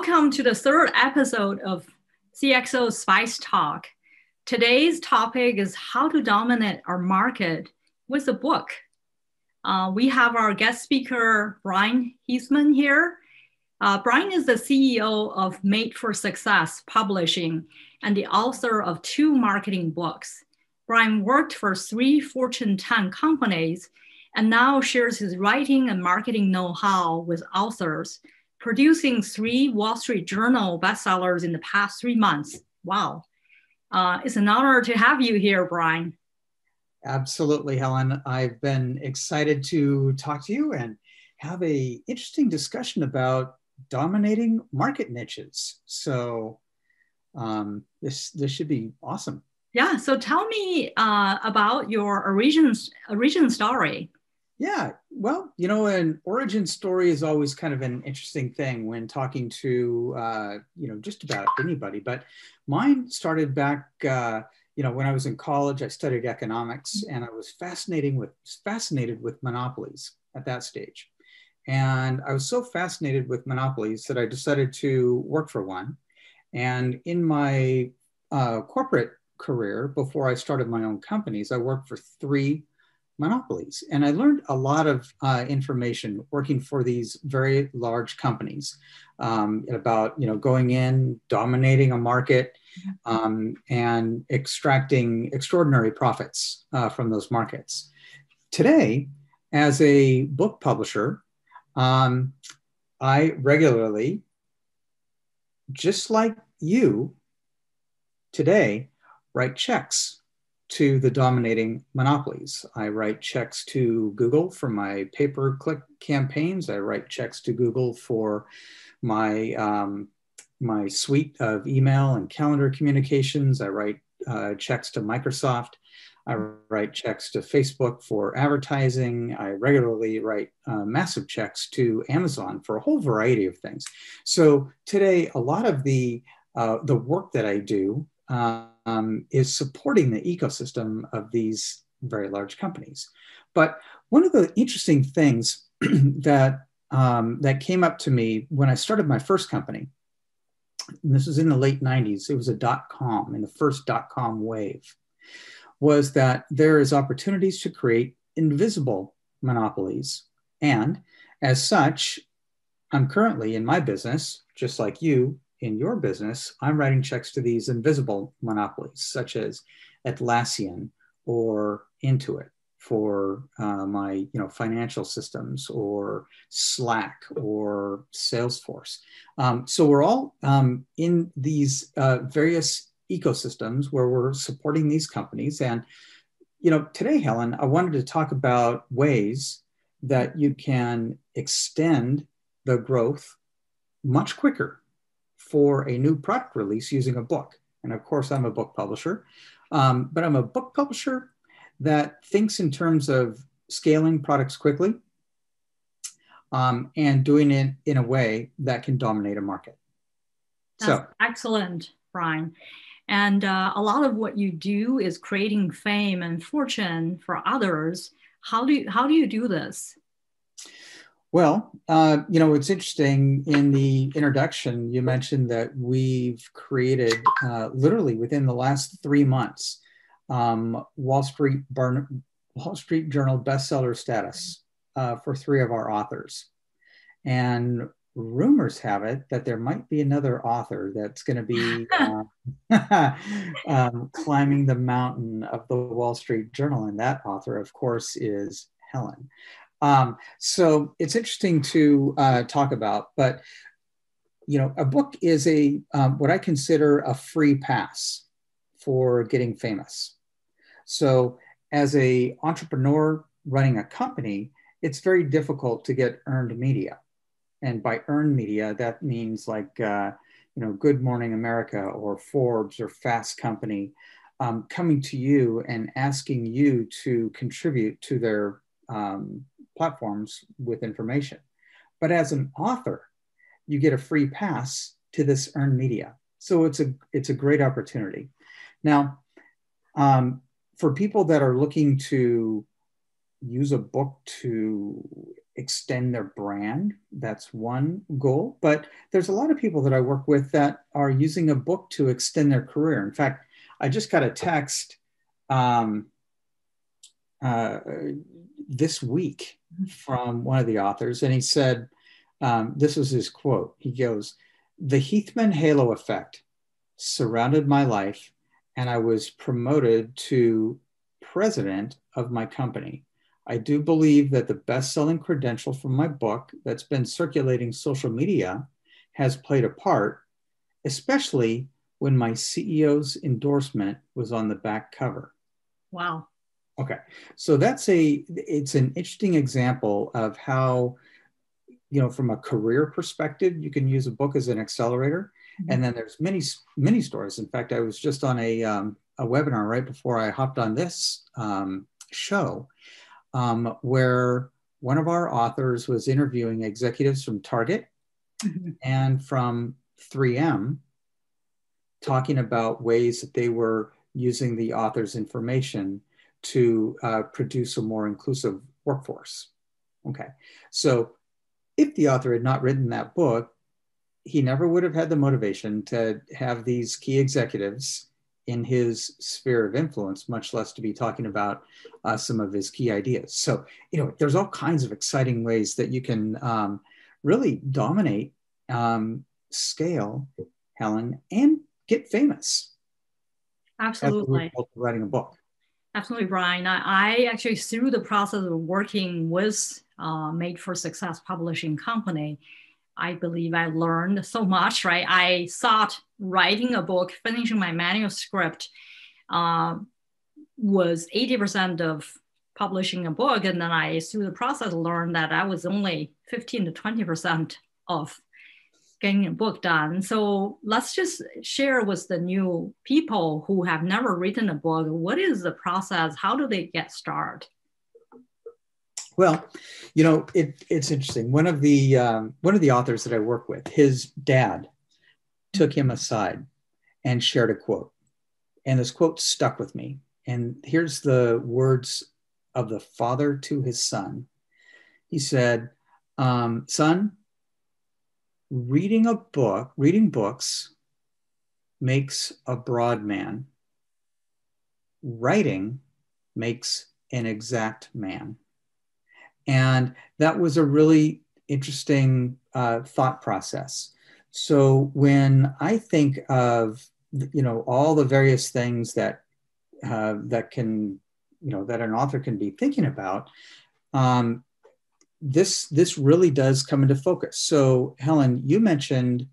welcome to the third episode of CXO Spice Talk. Today's topic is how to dominate our market with a book. Uh, we have our guest speaker, Bryan Heathman here. Uh, Bryan is the CEO of Made for Success Publishing and the author of two marketing books. Brian worked for three Fortune 10 companies and now shares his writing and marketing know how with authors producing three Wall Street Journal bestsellers in the past three months. Wow. Uh, it's an honor to have you here, Bryan. Absolutely, Helen. I've been excited to talk to you and have a interesting discussion about dominating market niches. So um, this this should be awesome. Yeah. So tell me uh, about your origin origin story. Yeah, well, you know, an origin story is always kind of an interesting thing when talking to, uh, you know, just about anybody. But mine started back, uh, you know, when I was in college. I studied economics, and I was fascinating with fascinated with monopolies at that stage. And I was so fascinated with monopolies that I decided to work for one. And in my uh, corporate career, before I started my own companies, I worked for three monopolies. And I learned a lot of uh, information working for these very large companies um, about, you know, going in, dominating a market, um, and extracting extraordinary profits uh, from those markets. Today, as a book publisher, um, I regularly, just like you today, write checks to the dominating monopolies. I write checks to Google for my pay per click campaigns. I write checks to Google for my um, my suite of email and calendar communications. I write uh, checks to Microsoft. I write checks to Facebook for advertising. I regularly write uh, massive checks to Amazon for a whole variety of things. So today, a lot of the uh, the work that I do um, is supporting the ecosystem of these very large companies. But one of the interesting things that um, that came up to me when I started my first company, this was in the late 90s, it was a dot com in the first dot com wave, was that there is opportunities to create invisible monopolies. And as such, I'm currently in my business, just like you, in your business, I'm writing checks to these invisible monopolies, such as Atlassian or Intuit for uh, my you know financial systems or Slack or Salesforce. Um, so we're all um, in these uh, various ecosystems where we're supporting these companies. And you know today, Helen, I wanted to talk about ways that you can extend the growth much quicker for a new product release using a book. And of course, I'm a book publisher, um, but I'm a book publisher that thinks in terms of scaling products quickly um, and doing it in a way that can dominate a market. That's so excellent, Bryan. And uh, a lot of what you do is creating fame and fortune for others. How do you, how do you do this? Well, uh, you know, it's interesting in the introduction, you mentioned that we've created uh, literally within the last three months um, Wall Street Burn, Wall Street Journal bestseller status uh, for three of our authors. And rumors have it that there might be another author that's going to be uh, um, climbing the mountain of the Wall Street Journal. And that author, of course, is Helen. Um, so it's interesting to uh, talk about, but you know, a book is a um, what I consider a free pass for getting famous. So as a entrepreneur running a company, it's very difficult to get earned media, and by earned media, that means like uh, you know, Good Morning America or Forbes or Fast Company. Um, coming to you and asking you to contribute to their um, platforms with information. But as an author, you get a free pass to this earned media. So it's a it's a great opportunity. Now, um, for people that are looking to use a book to extend their brand. That's one goal. But there's a lot of people that I work with that are using a book to extend their career. In fact, I just got a text um, uh, this week from one of the authors, and he said, um, This was his quote. He goes, The Heathman halo effect surrounded my life, and I was promoted to president of my company. I do believe that the best selling credential from my book that's been circulating social media has played a part, especially when my CEO's endorsement was on the back cover. Wow. Okay. So that's a it's an interesting example of how you know from a career perspective you can use a book as an accelerator mm-hmm. and then there's many many stories in fact i was just on a um, a webinar right before i hopped on this um, show um, where one of our authors was interviewing executives from target mm-hmm. and from 3m talking about ways that they were using the author's information to uh, produce a more inclusive workforce. Okay, so if the author had not written that book, he never would have had the motivation to have these key executives in his sphere of influence, much less to be talking about uh, some of his key ideas. So, you know, there's all kinds of exciting ways that you can um, really dominate, um, scale, Helen, and get famous. Absolutely. Writing a book. Absolutely, Bryan. I, I, actually, through the process of working with uh, Made for Success Publishing Company, I believe I learned so much, right? I thought writing a book, finishing my manuscript uh, was 80% of publishing a book. And then I, through the process, learned that I was only 15 to 20% of getting a book done. So let's just share with the new people who have never written a book. What is the process? How do they get started? Well, you know, it, it's interesting. One of the um, one of the authors that I work with, his dad took him aside and shared a quote, and this quote stuck with me. And here's the words of the father to his son. He said, um, "Son, reading a book, reading books makes a broad man. Writing makes an exact man. And that was a really interesting uh, thought process. So when I think of you know all the various things that uh, that can you know that an author can be thinking about, um, this this really does come into focus. So Helen, you mentioned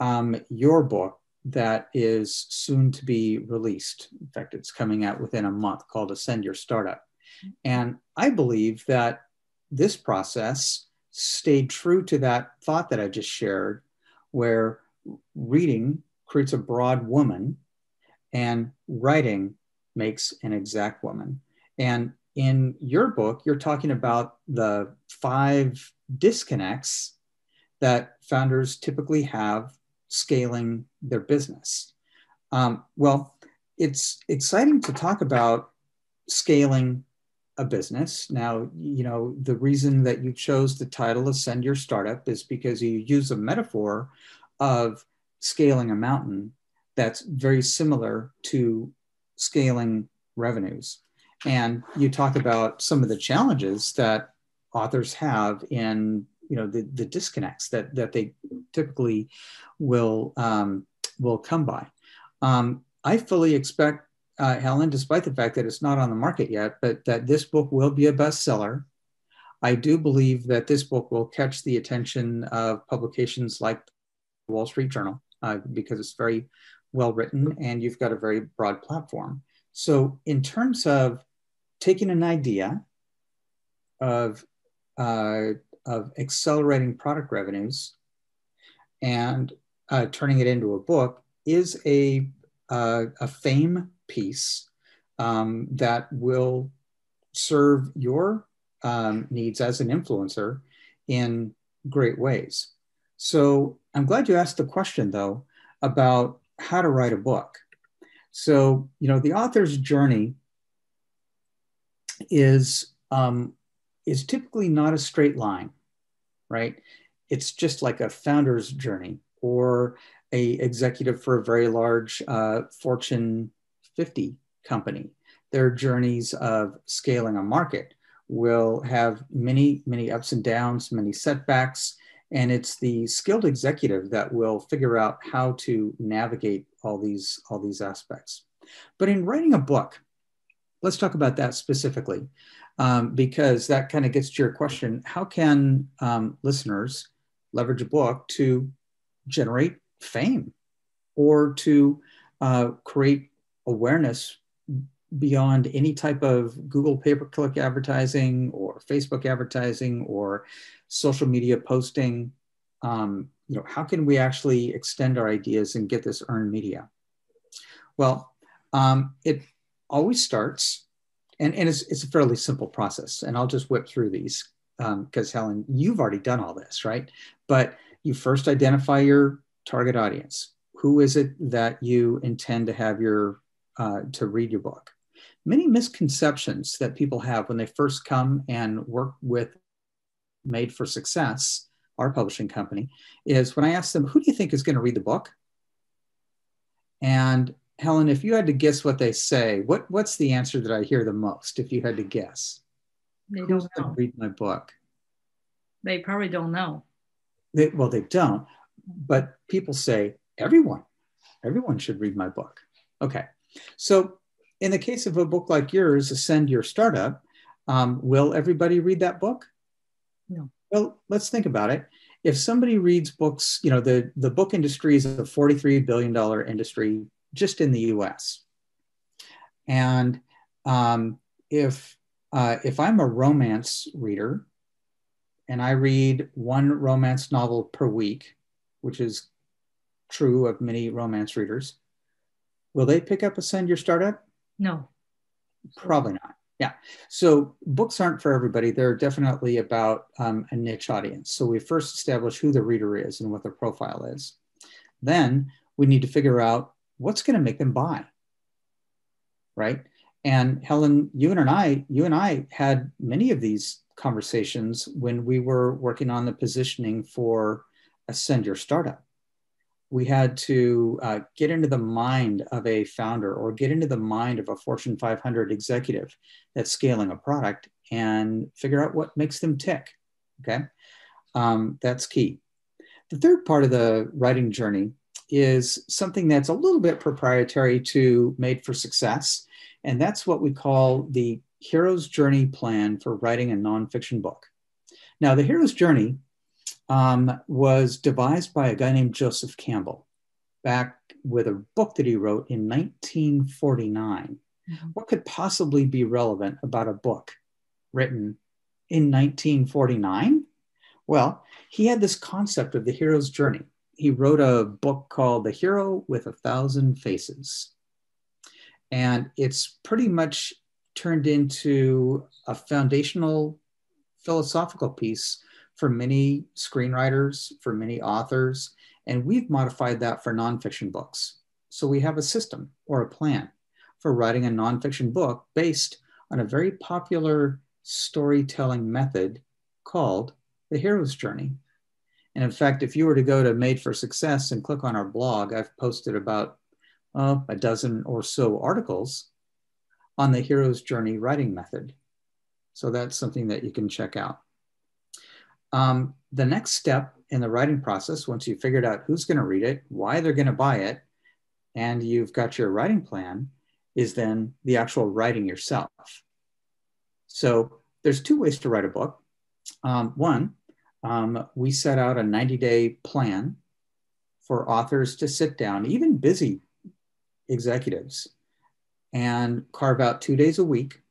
um, your book that is soon to be released. In fact, it's coming out within a month called Ascend Your Startup. And I believe that this process stayed true to that thought that I just shared, where reading creates a broad woman and writing makes an exact woman. And in your book, you're talking about the five disconnects that founders typically have scaling their business. Um, well, it's exciting to talk about scaling a business. Now, you know, the reason that you chose the title Ascend Your Startup is because you use a metaphor of scaling a mountain that's very similar to scaling revenues. And you talk about some of the challenges that authors have in you know the, the disconnects that that they typically will um, will come by. Um, I fully expect uh, Helen, despite the fact that it's not on the market yet, but that this book will be a bestseller. I do believe that this book will catch the attention of publications like Wall Street Journal uh, because it's very well written and you've got a very broad platform. So, in terms of taking an idea of, uh, of accelerating product revenues and uh, turning it into a book is a, uh, a fame piece um, that will serve your um, needs as an influencer in great ways. So I'm glad you asked the question though about how to write a book. So, you know, the author's journey is um, is typically not a straight line, right? It's just like a founder's journey or a executive for a very large uh, Fortune 50 company. Their journeys of scaling a market will have many, many ups and downs, many setbacks, and it's the skilled executive that will figure out how to navigate all these all these aspects. But in writing a book, let's talk about that specifically, um, because that kind of gets to your question: How can um, listeners leverage a book to generate fame or to uh, create awareness beyond any type of Google pay per click advertising or Facebook advertising or social media posting? Um, you know, how can we actually extend our ideas and get this earned media? Well, um, it always starts, and, and it's, it's a fairly simple process. And I'll just whip through these because um, Helen, you've already done all this, right? But you first identify your target audience. Who is it that you intend to have your uh, to read your book? Many misconceptions that people have when they first come and work with Made for Success, our publishing company, is when I ask them, "Who do you think is going to read the book?" And Helen, if you had to guess what they say, what what's the answer that I hear the most? If you had to guess, they don't know. read my book. They probably don't know. They, well, they don't but people say everyone, everyone should read my book. Okay, so in the case of a book like yours, Ascend Your Startup, um, will everybody read that book? No. Well, let's think about it. If somebody reads books, you know, the, the book industry is a $43 billion industry just in the US. And um, if, uh, if I'm a romance reader and I read one romance novel per week, which is true of many romance readers, will they pick up Ascend Your Startup? No. Probably not. Yeah. So books aren't for everybody. They're definitely about um, a niche audience. So we first establish who the reader is and what their profile is. Then we need to figure out what's going to make them buy. Right. And Helen, you and I, you and I had many of these conversations when we were working on the positioning for ascend your startup. We had to uh, get into the mind of a founder or get into the mind of a Fortune 500 executive that's scaling a product and figure out what makes them tick. Okay, um, that's key. The third part of the writing journey is something that's a little bit proprietary to Made for Success, and that's what we call the hero's journey plan for writing a nonfiction book. Now, the hero's journey um, was devised by a guy named Joseph Campbell back with a book that he wrote in 1949. Mm-hmm. What could possibly be relevant about a book written in 1949? Well, he had this concept of the hero's journey. He wrote a book called The Hero with a Thousand Faces. And it's pretty much turned into a foundational philosophical piece for many screenwriters, for many authors, and we've modified that for nonfiction books. So we have a system or a plan for writing a nonfiction book based on a very popular storytelling method called the hero's journey. And in fact, if you were to go to Made for Success and click on our blog, I've posted about uh, a dozen or so articles on the hero's journey writing method. So that's something that you can check out. Um, the next step in the writing process, once you've figured out who's going to read it, why they're going to buy it, and you've got your writing plan, is then the actual writing yourself. So there's two ways to write a book. Um, one, um, we set out a 90 day plan for authors to sit down, even busy executives, and carve out two days a week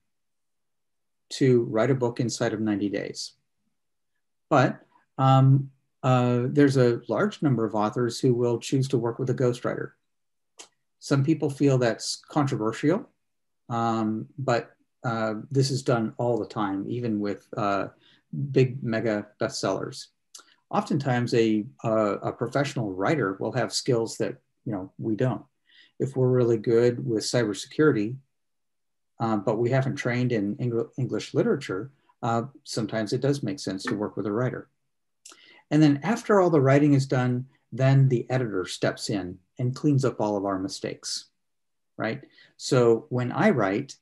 to write a book inside of 90 days. But um, uh, there's a large number of authors who will choose to work with a ghostwriter. Some people feel that's controversial, um, but uh, this is done all the time, even with uh, big mega bestsellers. Oftentimes, a, a professional writer will have skills that you know we don't. If we're really good with cybersecurity, uh, but we haven't trained in English literature, uh, sometimes it does make sense to work with a writer. And then after all the writing is done, then the editor steps in and cleans up all of our mistakes, right? So when I write,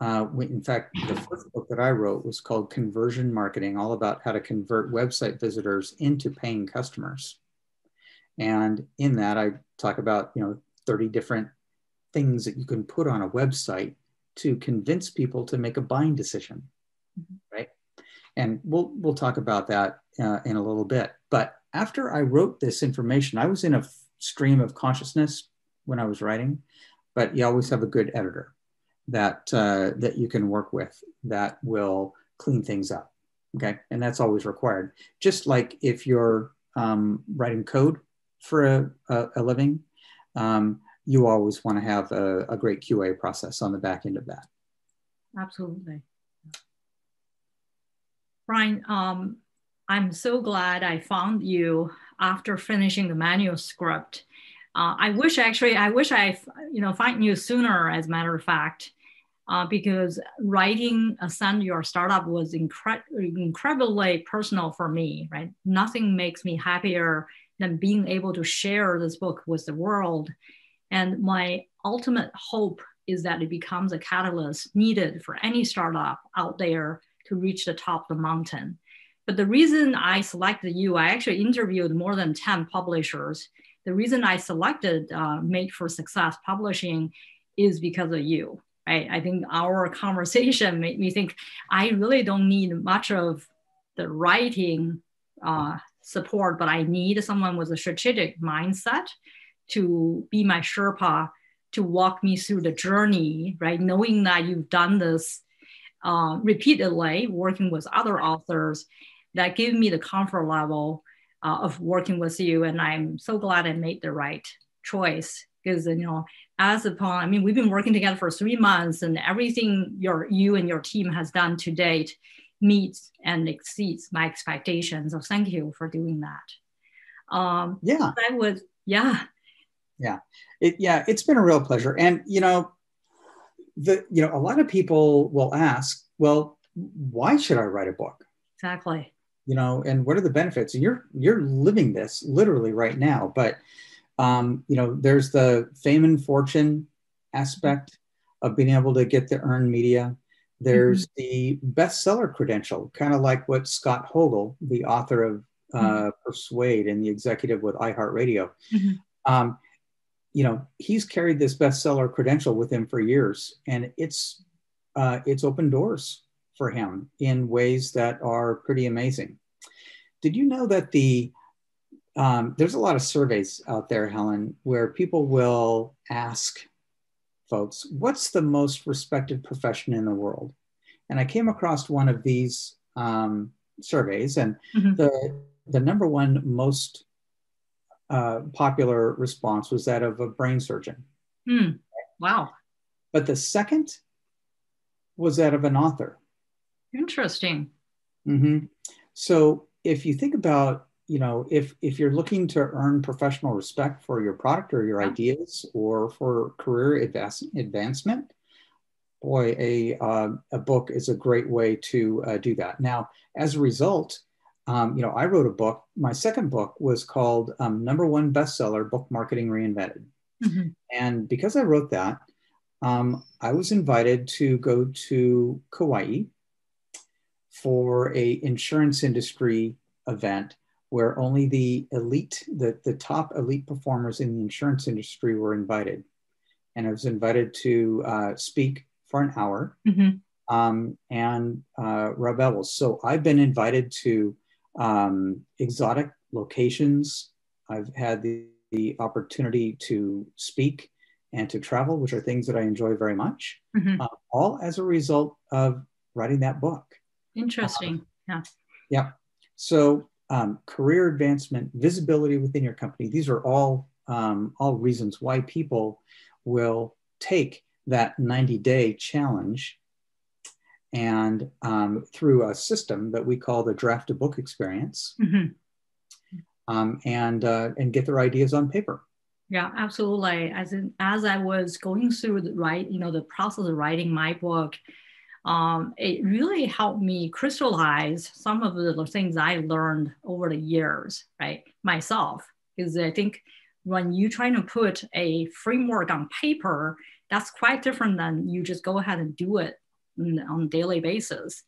uh, in fact, the first book that I wrote was called Conversion Marketing, all about how to convert website visitors into paying customers. And in that, I talk about you know 30 different things that you can put on a website to convince people to make a buying decision, mm-hmm. right? And we'll we'll talk about that uh, in a little bit. But after I wrote this information, I was in a f- stream of consciousness when I was writing. But you always have a good editor that uh, that you can work with that will clean things up. Okay, and that's always required. Just like if you're um, writing code for a, a, a living, um, you always want to have a, a great QA process on the back end of that. Absolutely. Bryan, um, I'm so glad I found you after finishing the manuscript. Uh, I wish actually, I wish I, you know, find you sooner. As a matter of fact, uh, because writing Ascend Your Startup was incre- incredibly personal for me, right? Nothing makes me happier than being able to share this book with the world. And my ultimate hope is that it becomes a catalyst needed for any startup out there to reach the top of the mountain. But the reason I selected you, I actually interviewed more than 10 publishers. The reason I selected uh, Made for Success Publishing is because of you right? I think our conversation made me think I really don't need much of the writing uh, support, but I need someone with a strategic mindset to be my Sherpa to walk me through the journey, right? Knowing that you've done this uh, repeatedly, working with other authors, that give me the comfort level uh, of working with you. And I'm so glad I made the right choice because you know as upon i mean we've been working together for three months and everything your you and your team has done to date meets and exceeds my expectations. So thank you for doing that. Um yeah. I would yeah. Yeah. It, yeah it's been a real pleasure. And you know the you know a lot of people will ask well why should i write a book? Exactly. You know and what are the benefits? And you're you're living this literally right now but um, you know, there's the fame and fortune aspect of being able to get the earned media. There's mm-hmm. the bestseller credential, kind of like what Scott Hogel, the author of uh, mm-hmm. Persuade and the executive with iHeartRadio, mm-hmm. um, you know, he's carried this bestseller credential with him for years, and it's uh, it's opened doors for him in ways that are pretty amazing. Did you know that the um, there's a lot of surveys out there, Helen, where people will ask folks, what's the most respected profession in the world? And I came across one of these um, surveys, and mm-hmm. the, the number one most uh, popular response was that of a brain surgeon. Mm. Wow. But the second was that of an author. Interesting. Mm-hmm. So if you think about you know, if if you're looking to earn professional respect for your product or your ideas or for career advance, advancement, boy, a uh, a book is a great way to uh, do that. Now, as a result, um, you know, I wrote a book. My second book was called um, Number One Bestseller: Book Marketing Reinvented. Mm-hmm. And because I wrote that, um, I was invited to go to Kauai for a insurance industry event where only the elite, the, the top elite performers in the insurance industry were invited. And I was invited to uh, speak for an hour mm-hmm. um, and uh, rub elbows. So I've been invited to um, exotic locations. I've had the, the opportunity to speak and to travel, which are things that I enjoy very much, mm-hmm. uh, all as a result of writing that book. Interesting. yeah. Yeah. So um, career advancement, visibility within your company. These are all um, all reasons why people will take that 90 day challenge and um, through a system that we call the draft a book experience mm-hmm. um, and uh, and get their ideas on paper yeah absolutely as in, as i was going through the right you know the process of writing my book um, it really helped me crystallize some of the things I learned over the years, right, myself. Because I think when you try to put a framework on paper, that's quite different than you just go ahead and do it on a daily basis.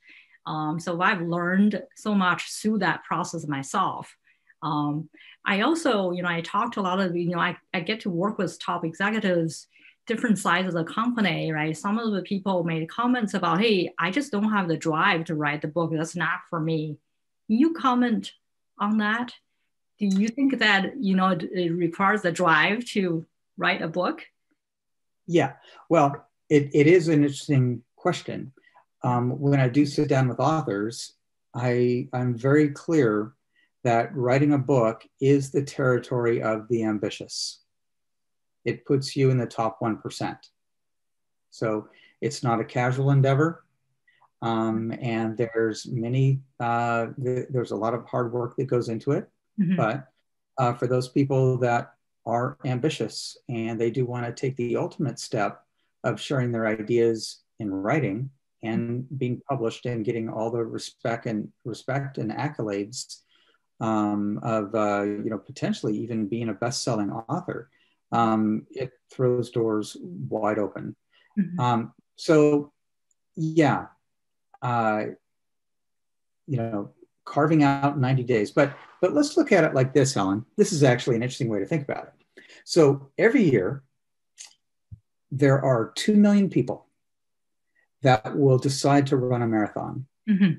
Um, so I've learned so much through that process myself. Um, I also, you know, I talked to a lot of, you know, I, I get to work with top executives, different sizes of the company, right? Some of the people made comments about, hey, I just don't have the drive to write the book. That's not for me. Can you comment on that? Do you think that, you know, it requires the drive to write a book? Yeah, well, it, it is an interesting question. Um, when I do sit down with authors, I, I'm very clear that writing a book is the territory of the ambitious. It puts you in the top 1%. So it's not a casual endeavor. Um, and there's many, uh, th- there's a lot of hard work that goes into it. Mm-hmm. But uh, for those people that are ambitious and they do want to take the ultimate step of sharing their ideas in writing and being published and getting all the respect and respect and accolades um, of uh, you know potentially even being a best-selling author, um, it throws doors wide open. Mm-hmm. Um, so yeah, uh, you know, carving out 90 days. But but let's look at it like this, Helen. This is actually an interesting way to think about it. So every year, there are two million people that will decide to run a marathon. Mm-hmm.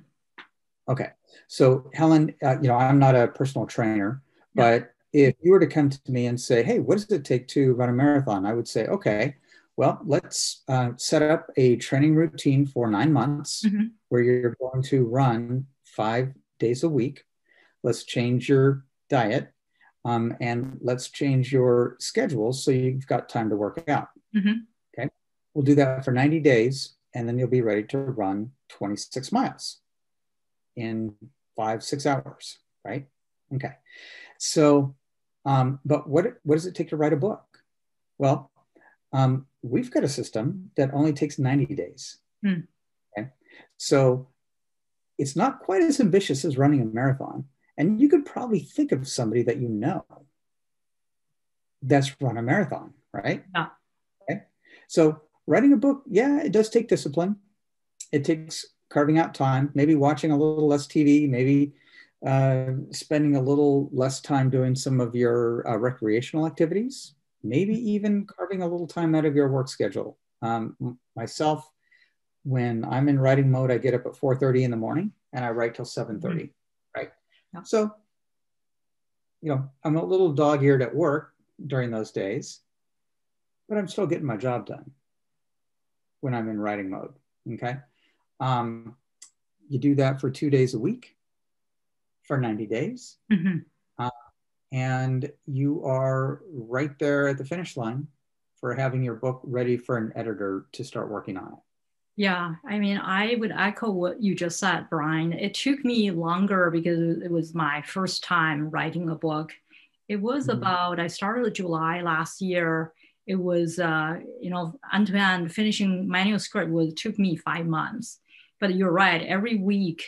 Okay. So Helen, uh, you know, I'm not a personal trainer, but if you were to come to me and say, "Hey, what does it take to run a marathon?" I would say, "Okay, well, let's uh, set up a training routine for nine months mm-hmm. where you're going to run five days a week. Let's change your diet, um, and let's change your schedule so you've got time to work out." Mm-hmm. Okay, we'll do that for 90 days, and then you'll be ready to run 26 miles in five, six hours, right? Okay. So, um, but what, what does it take to write a book? Well, um, we've got a system that only takes 90 days. Hmm. Okay. So it's not quite as ambitious as running a marathon. And you could probably think of somebody that you know that's run a marathon, right? Yeah. Okay. So writing a book, yeah, it does take discipline. It takes carving out time, maybe watching a little less TV, maybe uh, spending a little less time doing some of your uh, recreational activities, maybe even carving a little time out of your work schedule. Um, myself, when I'm in writing mode, I get up at 4:30 in the morning and I write till 7:30. Mm-hmm. Right. Yeah. So, you know, I'm a little dog-eared at work during those days, but I'm still getting my job done when I'm in writing mode. Okay. Um, you do that for two days a week for 90 days. Mm-hmm. Uh, and you are right there at the finish line for having your book ready for an editor to start working on it. Yeah, I mean, I would echo what you just said, Bryan. It took me longer because it was my first time writing a book. It was mm-hmm. about, I started July last year. It was, uh, you know, end to end finishing manuscript was took me five months. But you're right. Every week,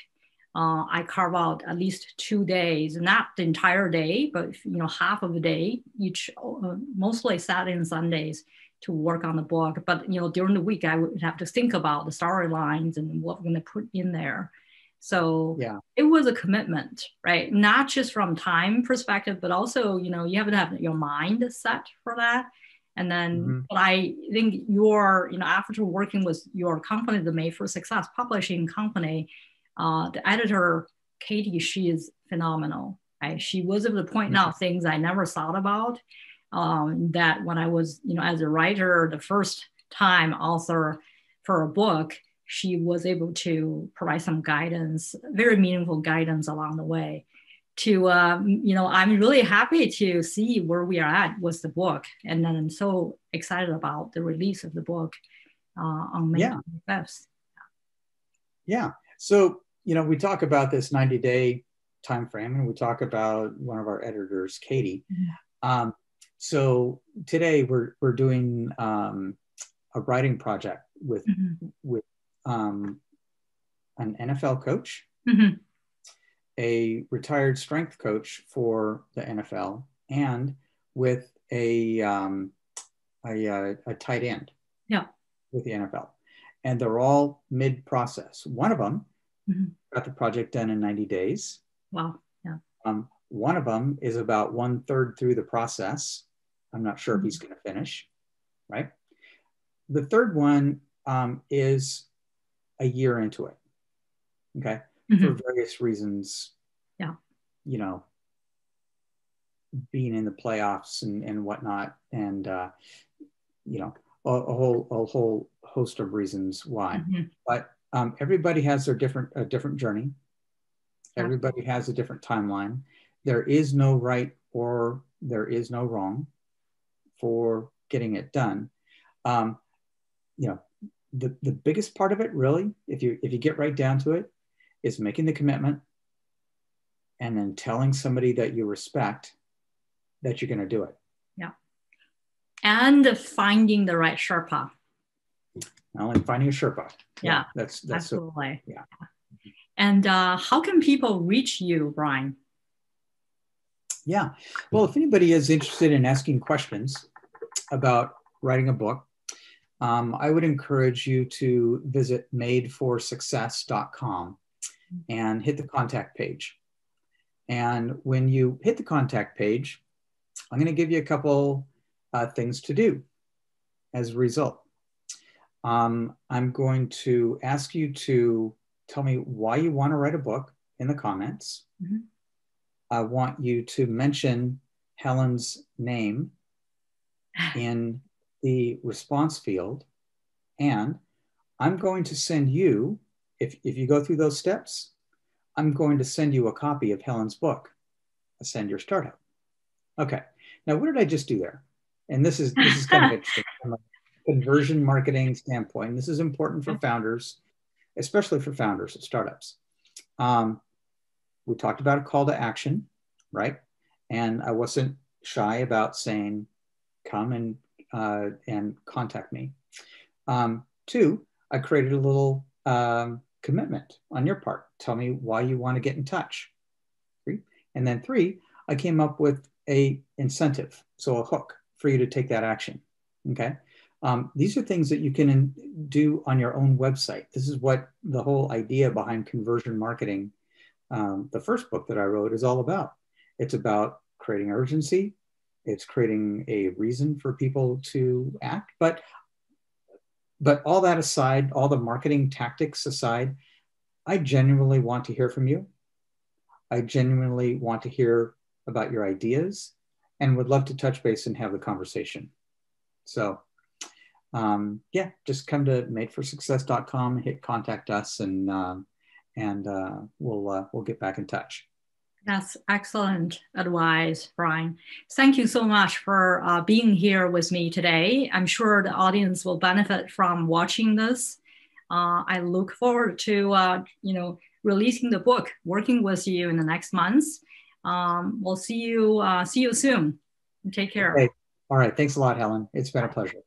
uh, I carve out at least two days, not the entire day, but you know half of the day each, uh, mostly Saturday and Sundays to work on the book. But you know during the week, I would have to think about the storylines and what we're going to put in there. So yeah. it was a commitment, right? Not just from time perspective, but also you know you have to have your mind set for that. And then, mm-hmm. but I think your, you know, after working with your company, the Made for Success publishing company, uh, the editor, Katie, she is phenomenal. She was able to point out things I never thought about. Um, that when I was, you know, as a writer, the first time author for a book, she was able to provide some guidance, very meaningful guidance along the way to um, you know i'm really happy to see where we are at with the book and then i'm so excited about the release of the book uh, on may yeah. 5th yeah so you know we talk about this 90 day time frame and we talk about one of our editors katie mm-hmm. um, so today we're, we're doing um, a writing project with mm-hmm. with um, an NFL coach, Mhm. a retired strength coach for the NFL, and with a um, a, uh, a tight end. Yeah. With the NFL, and they're all mid process. One of them Mhm. got the project done in 90 days. Wow. Yeah. Um, one of them is about one third through the process. I'm not sure if he's going to finish, right? The third one um, is a year into it. Okay. Mhm. For various reasons. Yeah. You know, being in the playoffs and, and whatnot. And, uh, you know, a, a whole, a whole host of reasons why Mhm. but um, everybody has their different a different journey. Everybody has a different timeline. There is no right or there is no wrong for getting it done. Um, you know the, the biggest part of it really if you if you get right down to it is making the commitment and then telling somebody that you respect that you're going to do it. Yeah. And finding the right Sherpa. Not only finding a sherpa Yeah, that's that's so Absolutely. yeah. And uh, how can people reach you, Bryan? Yeah. Well, if anybody is interested in asking questions about writing a book, um, I would encourage you to visit madeforsuccess.com and hit the contact page. And when you hit the contact page, I'm going to give you a couple uh, things to do as a result. Um, I'm going to ask you to tell me why you want to write a book in the comments. Mhm. I want you to mention Helen's name in the response field. And I'm going to send you, if, if you go through those steps, I'm going to send you a copy of Helen's book, Ascend Your Startup. Okay. Now, what did I just do there? And this is this is kind of interesting conversion marketing standpoint. This is important for founders, especially for founders of startups. Um, we talked about a call to action, right? And I wasn't shy about saying, "Come and uh, and contact me." Um, two, I created a little um, commitment on your part. Tell me why you want to get in touch. Three. And then three, I came up with a incentive, so a hook for you to take that action. Okay. Um, these are things that you can do on your own website. This is what the whole idea behind conversion marketing, um, the first book that I wrote, is all about. It's about creating urgency. It's creating a reason for people to act. But but all that aside, all the marketing tactics aside, I genuinely want to hear from you. I genuinely want to hear about your ideas and would love to touch base and have the conversation. So, um, yeah, just come to madeforsuccess.com, hit contact us, and um, and uh, we'll uh, we'll get back in touch. That's excellent advice, Bryan. Thank you so much for uh, being here with me today. I'm sure the audience will benefit from watching this. Uh, I look forward to uh, you know releasing the book, working with you in the next months. Um, we'll see you uh, see you soon. Take care. Okay. All right. Thanks a lot, Helen. It's been a pleasure.